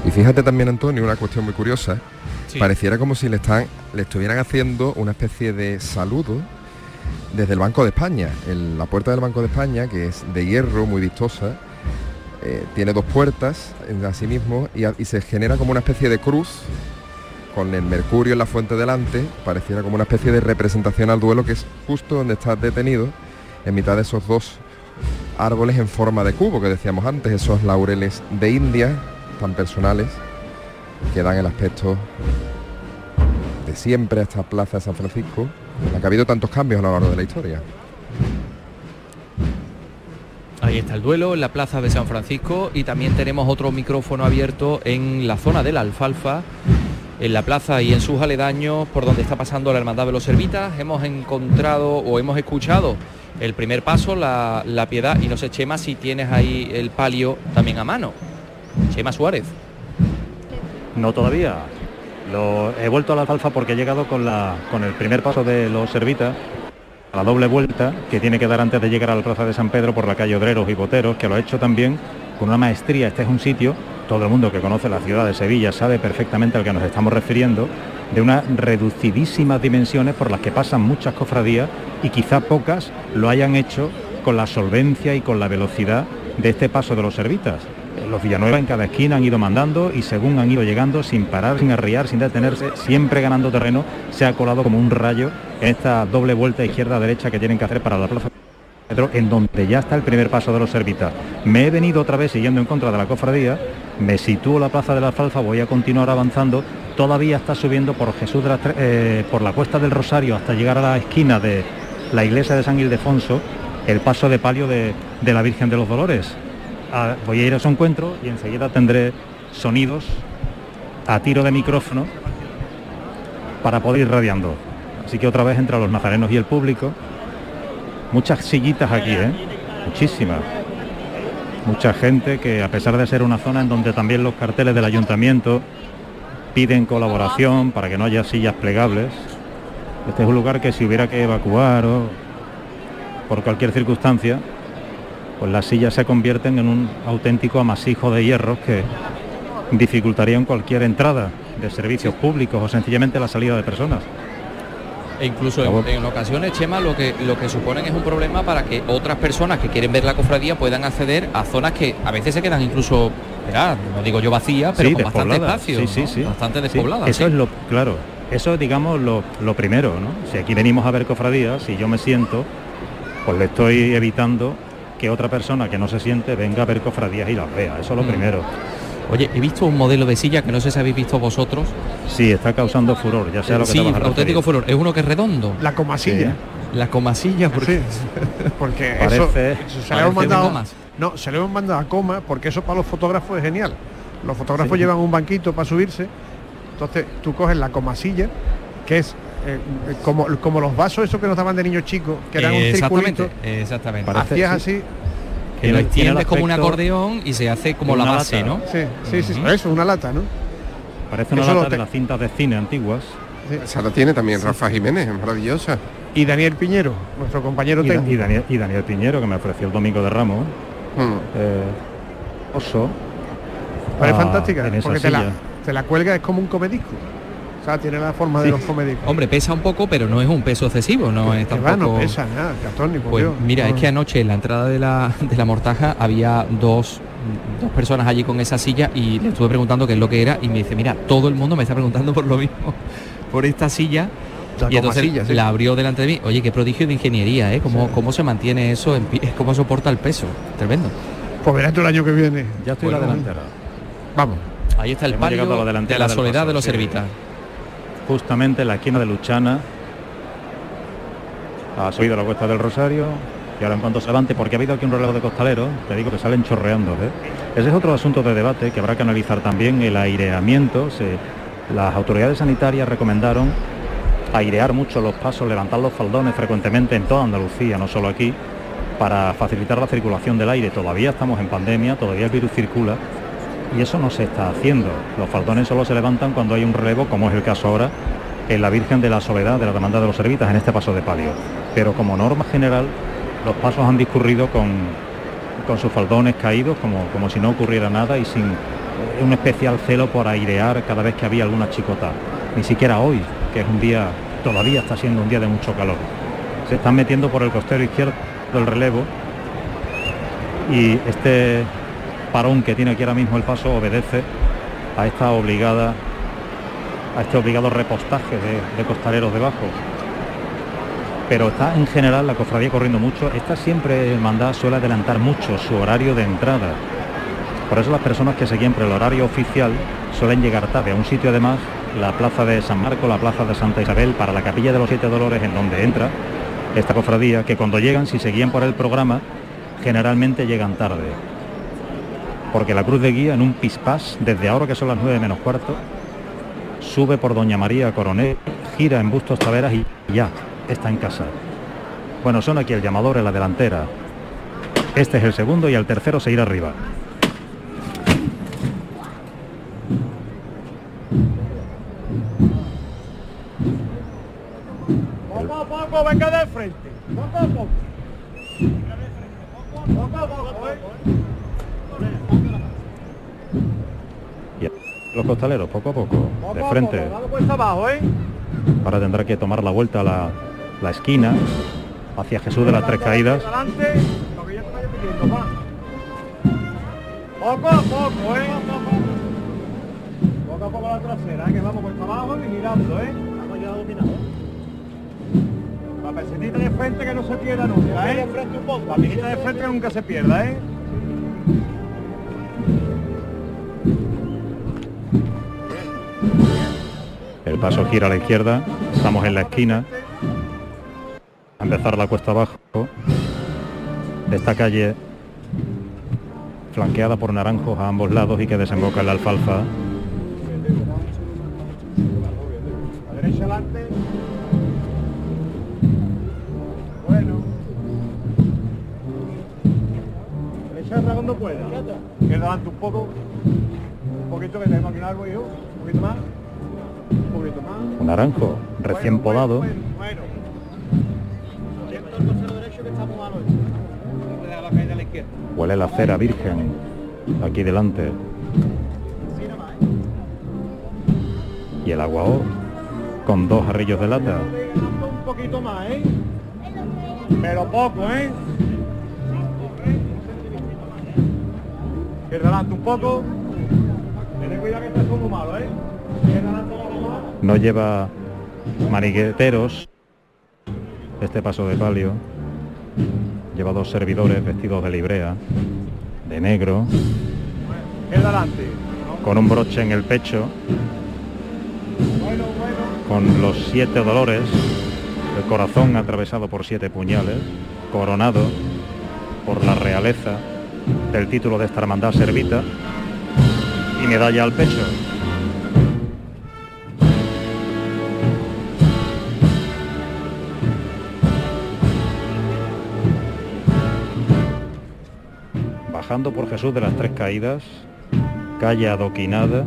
Y fíjate también, Antonio, una cuestión muy curiosa. Pareciera como si le, están, le estuvieran haciendo una especie de saludo desde el Banco de España. la puerta del Banco de España, que es de hierro, muy vistosa, eh, tiene dos puertas en sí mismo y, y se genera como una especie de cruz con el mercurio en la fuente delante, pareciera como una especie de representación al duelo que es justo donde está detenido, en mitad de esos dos árboles en forma de cubo que decíamos antes, esos laureles de India tan personales que dan el aspecto de siempre a esta plaza de San Francisco, que ha habido tantos cambios a lo largo de la historia. Ahí está el duelo en la plaza de San Francisco y también tenemos otro micrófono abierto en la zona de la alfalfa en la plaza y en sus aledaños por donde está pasando la Hermandad de los Servitas. Hemos encontrado o hemos escuchado el primer paso, la, piedad, y no sé, Chema, si tienes ahí el palio también a mano. Chema Suárez. No todavía. Lo, he vuelto a la alfalfa porque he llegado con, la, con el primer paso de los Servitas, a la doble vuelta que tiene que dar antes de llegar a la plaza de San Pedro por la calle Odreros y Boteros, que lo ha hecho también con una maestría. Este es un sitio todo el mundo que conoce la ciudad de Sevilla sabe perfectamente al que nos estamos refiriendo, de unas reducidísimas dimensiones por las que pasan muchas cofradías y quizá pocas lo hayan hecho con la solvencia y con la velocidad de este paso de los servitas. Los Villanueva en cada esquina han ido mandando y según han ido llegando, sin parar, sin arriar, sin detenerse, siempre ganando terreno, se ha colado como un rayo en esta doble vuelta izquierda-derecha que tienen que hacer para la plaza en donde ya está el primer paso de los servitas. Me he venido otra vez siguiendo en contra de la cofradía, me sitúo la plaza de la alfalfa, voy a continuar avanzando, todavía está subiendo por Jesús eh, por la cuesta del Rosario hasta llegar a la esquina de la iglesia de San Ildefonso, el paso de palio de, la Virgen de los Dolores. Ah, voy a ir a su encuentro y enseguida tendré sonidos a tiro de micrófono para poder ir radiando. Así que otra vez entre los nazarenos y el público Muchas sillitas aquí, ¿eh? Muchísimas. Mucha gente que a pesar de ser una zona en donde también los carteles del ayuntamiento piden colaboración para que no haya sillas plegables, este es un lugar que si hubiera que evacuar o por cualquier circunstancia, pues las sillas se convierten en un auténtico amasijo de hierros que dificultarían cualquier entrada de servicios públicos o sencillamente la salida de personas. E incluso en, ocasiones, Chema, lo que, lo que suponen es un problema para que otras personas que quieren ver la cofradía puedan acceder a zonas que a veces se quedan incluso, no digo yo vacías, pero con bastante espacio, sí, sí, bastante despobladas. eso es lo, claro, eso es digamos lo, lo primero, ¿no? Si aquí venimos a ver cofradías, si yo me siento, pues le estoy evitando que otra persona que no se siente venga a ver cofradías y las vea, eso es lo mm. primero. Oye, he visto un modelo de silla que no sé si habéis visto vosotros. Sí, está causando furor, ya sea lo que sí, auténtico furor. Es uno que es redondo. La comasilla. La comasilla, porque, porque eso, se le hemos mandado, no, se le hemos mandado a coma porque eso para los fotógrafos es genial. Los fotógrafos llevan un banquito para subirse, entonces tú coges la comasilla, que es eh, como, como los vasos esos que nos daban de niños chicos, que eran un circulito. Exactamente. Hacías así que lo extiendes como un acordeón y se hace como la base, ¿no? Sí, sí, sí, eso, una lata, ¿no? Parece una lata de las cintas de cine antiguas. Esa la tiene también Rafa Jiménez, maravillosa. Y Daniel Piñero, nuestro compañero técnico. Y Daniel, y Daniel Piñero, que me ofreció el domingo de Ramos. Hmm. Eh, oso. Parece ah, fantástica, porque te la, te la cuelga, es como un comedisco. Tiene la forma de los comedicos. Hombre, pesa un poco, pero no es un peso excesivo, no es tampoco... no pesa nada, Pues mira, es que anoche en la entrada de la, de la mortaja había dos dos personas allí con esa silla y le estuve preguntando qué es lo que era y me dice, mira, todo el mundo me está preguntando por lo mismo, por esta silla. y entonces la abrió delante de mí. Oye, qué prodigio de ingeniería, ¿eh? ¿Cómo, cómo se mantiene eso? En pie? ¿Cómo soporta el peso? Tremendo. Pues verás tú el año que viene. Ya estoy la delantera. Vamos. Ahí está el palio de la soledad de los servitas justamente en la esquina de Luchana. Ha subido la cuesta del Rosario y ahora en cuanto se levante, porque ha habido aquí un relevo de costaleros, te digo que salen chorreando. ¿eh? Ese es otro asunto de debate que habrá que analizar también, el aireamiento. las autoridades sanitarias recomendaron airear mucho los pasos, levantar los faldones frecuentemente en toda Andalucía, no solo aquí, para facilitar la circulación del aire. Todavía estamos en pandemia, todavía el virus circula y eso no se está haciendo. Los faldones solo se levantan cuando hay un relevo, como es el caso ahora en la Virgen de la Soledad de la Demanda de los Servitas, en este paso de palio. Pero como norma general, los pasos han discurrido con, con sus faldones caídos, como, como si no ocurriera nada y sin un especial celo por airear cada vez que había alguna chicota. Ni siquiera hoy, que es un día, todavía está siendo un día de mucho calor. Se están metiendo por el costero izquierdo del relevo y este parón que tiene aquí ahora mismo el paso obedece a esta obligada a este obligado repostaje de, costaleros debajo. Pero está en general la cofradía corriendo mucho. Esta siempre hermandad suele adelantar mucho su horario de entrada. Por eso las personas que seguían por el horario oficial suelen llegar tarde a un sitio además la plaza de San Marco la plaza de Santa Isabel para la capilla de los siete dolores en donde entra esta cofradía que cuando llegan si seguían por el programa generalmente llegan tarde porque la cruz de guía en un pispás, desde ahora que son las 9 menos cuarto, sube por Doña María Coronel, gira en Bustos Taveras y ya está en casa. Bueno, son aquí el llamador en la delantera. Este es el segundo y el tercero se irá arriba. Poco a poco, venga de frente. Poco a poco. Los costaleros, poco a poco, de frente. ¿eh? Ahora tendrá que tomar la vuelta a la, la esquina hacia Jesús de las Tres Caídas. Poco a poco, ¿eh? Poco a poco la trasera, ¿eh? que vamos por abajo y mirando, ¿eh? Vamos ya dominado. La pesetita de frente que no se pierda nunca, ¿eh? La pesetita de frente que nunca se pierda, ¿eh? El paso gira a la izquierda, estamos en la esquina, a empezar la cuesta abajo de esta calle flanqueada por naranjos a ambos lados y que desemboca en la alfalfa. derecha adelante. Bueno. Derecha cuando pueda. Que adelante un poco. Un poquito que tenemos aquí un árbol yo. Un poquito más. Un naranjo recién podado. Huele la cera virgen aquí delante. Y el agua con dos arrillos de lata. Un poquito más, ¿eh? Pero poco, ¿eh? Que delante un poco. Ten cuidado que está como malo, ¿eh? No lleva manigueteros este paso de palio lleva dos servidores vestidos de librea de negro con un broche en el pecho, con los siete dolores, el corazón atravesado por siete puñales, coronado por la realeza del título de esta hermandad servita y medalla al pecho. Por Jesús de las Tres Caídas, calle adoquinada,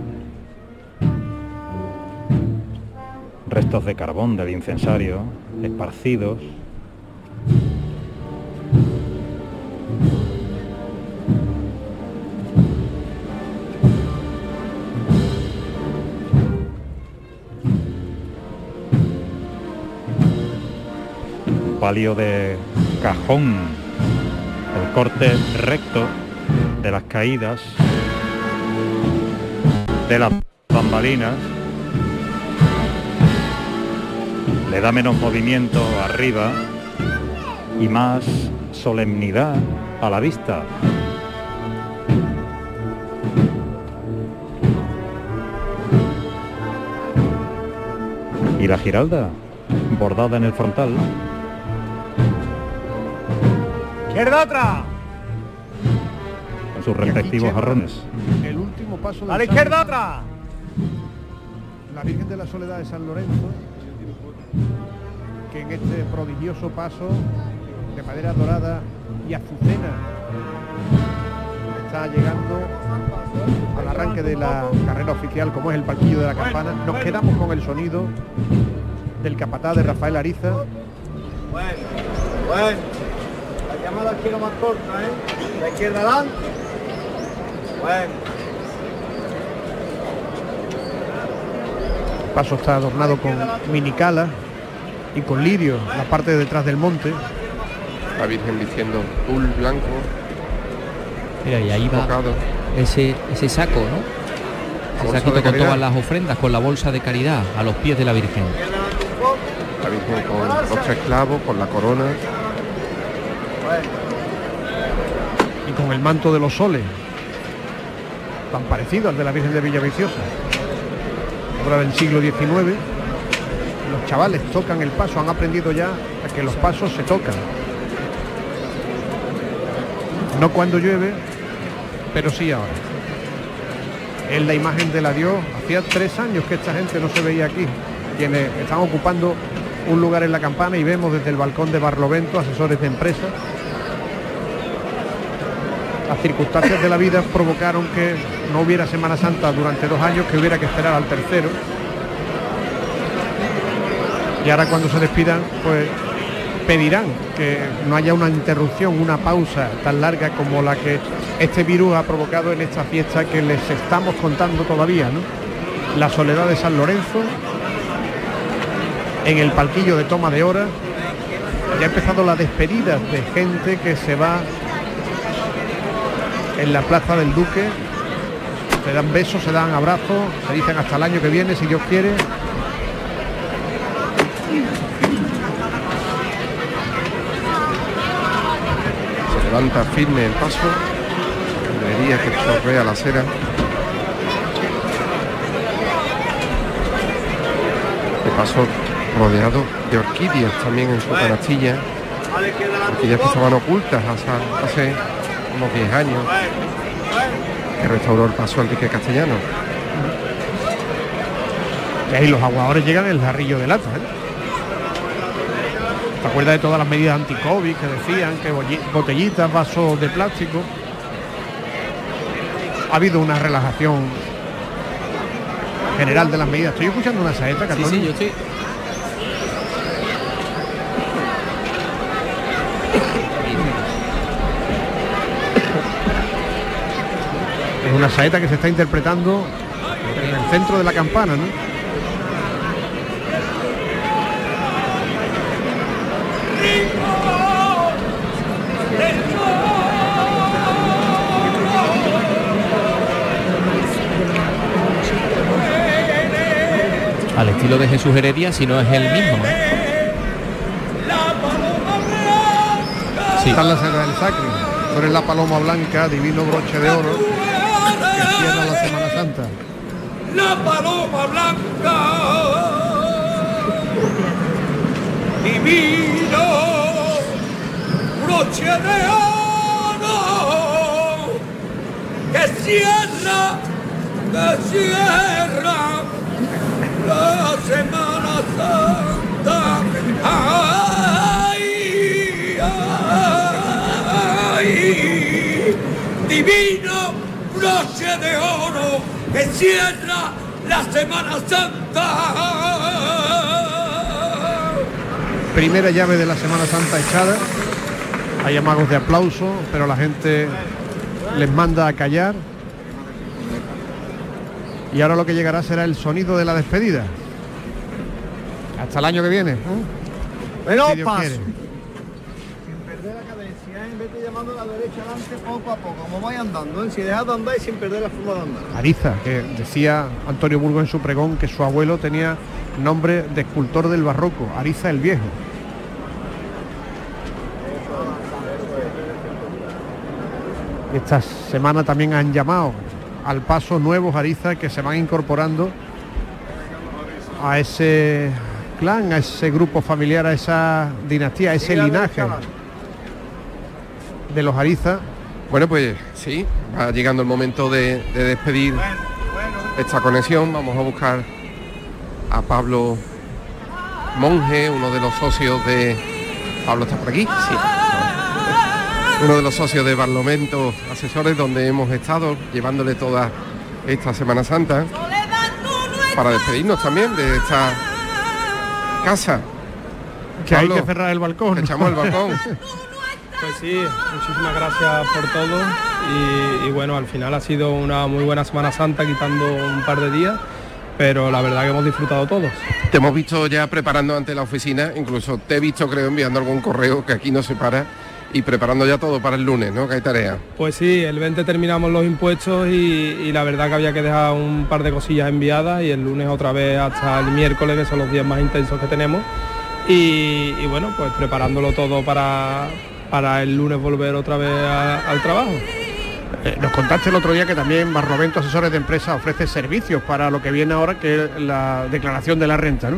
restos de carbón del incensario esparcidos, palio de cajón, el corte recto de las caídas, de las bambalinas, le da menos movimiento arriba y más solemnidad a la vista. Y la giralda, bordada en el frontal, Izquierda otra. Sus respectivos jarrones. El último paso A la izquierda otra. La Virgen de la Soledad de San Lorenzo, que en este prodigioso paso de madera dorada y azucena está llegando al arranque de la carrera oficial como es el palquillo de la campana. Nos quedamos con el sonido del capataz de Rafael Ariza. Bueno, bueno llamada quiero más corta, ¿eh? La izquierda adelante. Bueno. El paso está adornado con minicala y con lirio, la parte de detrás del monte. La Virgen vistiendo tul blanco. Mira, y ahí va ese, ese saco, ¿no? Ese saco con todas las ofrendas, con la bolsa de caridad a los pies de la Virgen. La Virgen con los tres clavos, con la corona. Y con el manto de los soles, tan parecido al de la Virgen de Villaviciosa. Obra del siglo XIX. Los chavales tocan el paso, han aprendido ya a que los pasos se tocan. No cuando llueve, pero sí ahora. Es la imagen de la Dios. Hacía tres años que esta gente no se veía aquí. Quienes están ocupando un lugar en la campana y vemos desde el balcón de Barlovento asesores de empresas las circunstancias de la vida provocaron que no hubiera Semana Santa durante dos años, que hubiera que esperar al tercero. Y ahora cuando se despidan, pues pedirán que no haya una interrupción, una pausa tan larga como la que este virus ha provocado en esta fiesta que les estamos contando todavía, ¿no? La soledad de San Lorenzo, en el palquillo de toma de hora, ya ha empezado la despedida de gente que se va en la Plaza del Duque. Se dan besos, se dan abrazos, se dicen hasta el año que viene, si Dios quiere. Se levanta firme el paso, vería que chorrea la acera. El paso rodeado de orquídeas también en su canastilla, orquídeas que estaban ocultas hasta hace unos 10 años, que restauró el paso Enrique Castellano. Y ahí los aguadores llegan el jarrillo de lata. ¿eh? ¿Te acuerdas de todas las medidas anti-COVID que decían que botellitas, vasos de plástico? Ha habido una relajación general de las medidas. Estoy escuchando una saeta, Sí, sí, yo estoy una saeta que se está interpretando en el centro de la campana, ¿no? Al estilo de Jesús Heredia, si no es el mismo. ¿eh? Sí. Está la del Sacro. Tú eres la paloma blanca, divino broche de oro cierra la Semana Santa. La paloma blanca, divino, broche de oro, que cierra, que cierra la Semana Santa. Ay, ay, divino, broche de oro, que cierra la Semana Santa. Primera llave de la Semana Santa echada. Hay amagos de aplauso, pero la gente les manda a callar. Y ahora lo que llegará será el sonido de la despedida. Hasta el año que viene. Bueno, Si Dios paso. quiere. Sin perder la cadencia, en vez de llamando a la derecha adelante poco a poco, como vaya andando, ¿eh? si dejas de andar y sin perder la forma de andar. Ariza, que decía Antonio Burgo en su pregón que su abuelo tenía nombre de escultor del barroco, Ariza el Viejo. Esta semana también han llamado al paso nuevos Ariza que se van incorporando a ese clan, a ese grupo familiar, a esa dinastía, a ese linaje de los Ariza. Bueno, pues sí, va llegando el momento de, de despedir esta conexión. Vamos a buscar a Pablo Monje, uno de los socios de... Pablo está por aquí, sí. Uno de los socios de Barlovento Asesores, donde hemos estado llevándole toda esta Semana Santa para despedirnos también de esta casa. Que hay Pablo, que cerrar el balcón. Echamos el balcón. Pues sí, muchísimas gracias por todo y, y bueno, al final ha sido una muy buena Semana Santa quitando un par de días, pero la verdad que hemos disfrutado todos. Te hemos visto ya preparando ante la oficina, incluso te he visto creo enviando algún correo que aquí no se para y preparando ya todo para el lunes, ¿no? Que hay tarea. Pues sí, el 20 terminamos los impuestos y, y la verdad que había que dejar un par de cosillas enviadas y el lunes otra vez hasta el miércoles, que son los días más intensos que tenemos. Y, y bueno, pues preparándolo todo para, para el lunes volver otra vez a- al trabajo. Eh, nos contaste el otro día que también Barlovento Asesores de Empresa ofrece servicios para lo que viene ahora, que es la declaración de la renta, ¿no?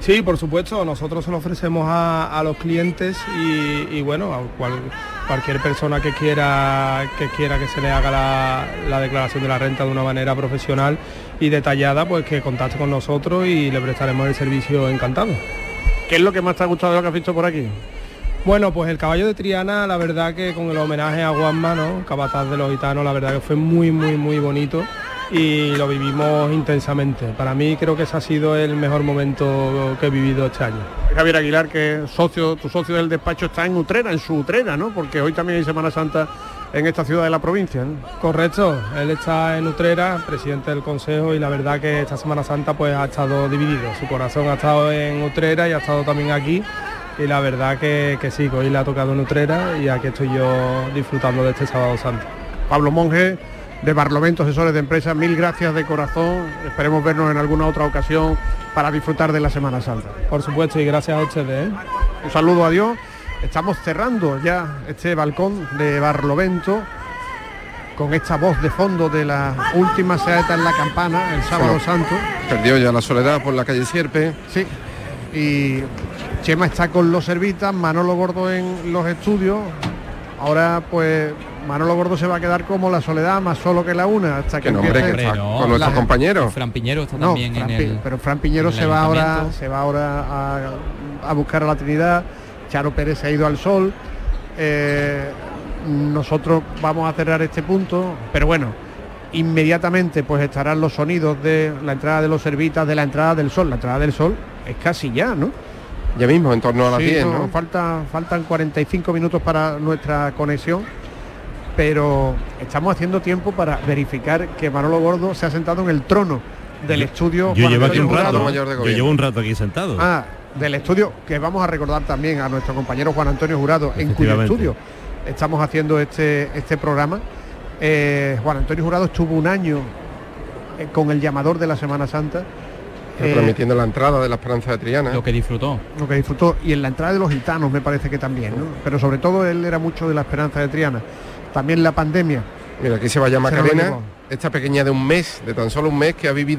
Sí, por supuesto, nosotros se lo ofrecemos a, a los clientes y, y bueno, a cual- cualquier persona que quiera, que quiera que se le haga la, la declaración de la renta de una manera profesional y detallada, pues que contacte con nosotros y le prestaremos el servicio encantado. ¿Qué es lo que más te ha gustado de lo que has visto por aquí? Bueno, pues el caballo de Triana, la verdad que con el homenaje a Juanma, ¿no? Capataz de los gitanos, la verdad que fue muy, muy, muy bonito y lo vivimos intensamente. Para mí creo que ese ha sido el mejor momento que he vivido este año. Javier Aguilar, que socio, tu socio del despacho está en Utrera, en su Utrera, ¿no? Porque hoy también hay Semana Santa en esta ciudad de la provincia, ¿no? Correcto, él está en Utrera, presidente del Consejo y la verdad que esta Semana Santa pues ha estado dividido. Su corazón ha estado en Utrera y ha estado también aquí y la verdad que, que sí, que hoy le ha tocado en Utrera y aquí estoy yo disfrutando de este sábado santo. Pablo Monge, de Barlovento Asesores de Empresa, mil gracias de corazón. Esperemos vernos en alguna otra ocasión para disfrutar de la Semana Santa. Por supuesto y gracias a ustedes. ¿eh? Un saludo a Dios. Estamos cerrando ya este balcón de Barlovento con esta voz de fondo de la última saeta en la campana, el sábado Bueno. santo. Perdió ya la soledad por la calle Sierpe. Sí. Y Chema está con los servitas, Manolo Gordo en los estudios. Ahora pues Manolo Gordo se va a quedar como la soledad más solo que la una hasta que no, empiece- que está con nuestros compañeros. Fran Piñero está No, también Fran en el... pero Fran Piñero se va ahora se va ahora a, a buscar a la Trinidad, Charo Pérez se ha ido al sol. eh, nosotros vamos a cerrar este punto, pero bueno, inmediatamente pues estarán los sonidos de la entrada de los servitas, de la entrada del sol. La entrada del sol es casi ya, ¿no? Ya mismo, en torno a las Sí, 10, no, ¿no? Falta, faltan 45 minutos para nuestra conexión, pero estamos haciendo tiempo para verificar que Manolo Gordo se ha sentado en el trono del estudio. Yo llevo aquí un rato. Jurado. Yo llevo un rato aquí sentado. Ah, del estudio que vamos a recordar también a nuestro compañero Juan Antonio Jurado, en cuyo estudio estamos haciendo este, este programa. Eh, Juan Antonio Jurado estuvo un año eh, con el llamador de la Semana Santa. Eh, Transmitiendo la entrada de la Esperanza de Triana. Lo que disfrutó. lo que disfrutó y en la entrada de los gitanos me parece que también, ¿no? Pero sobre todo él era mucho de la esperanza de Triana. También la pandemia. Mira, aquí se va Se lo Macarena. esta pequeña de un mes, de tan solo un mes que ha vivido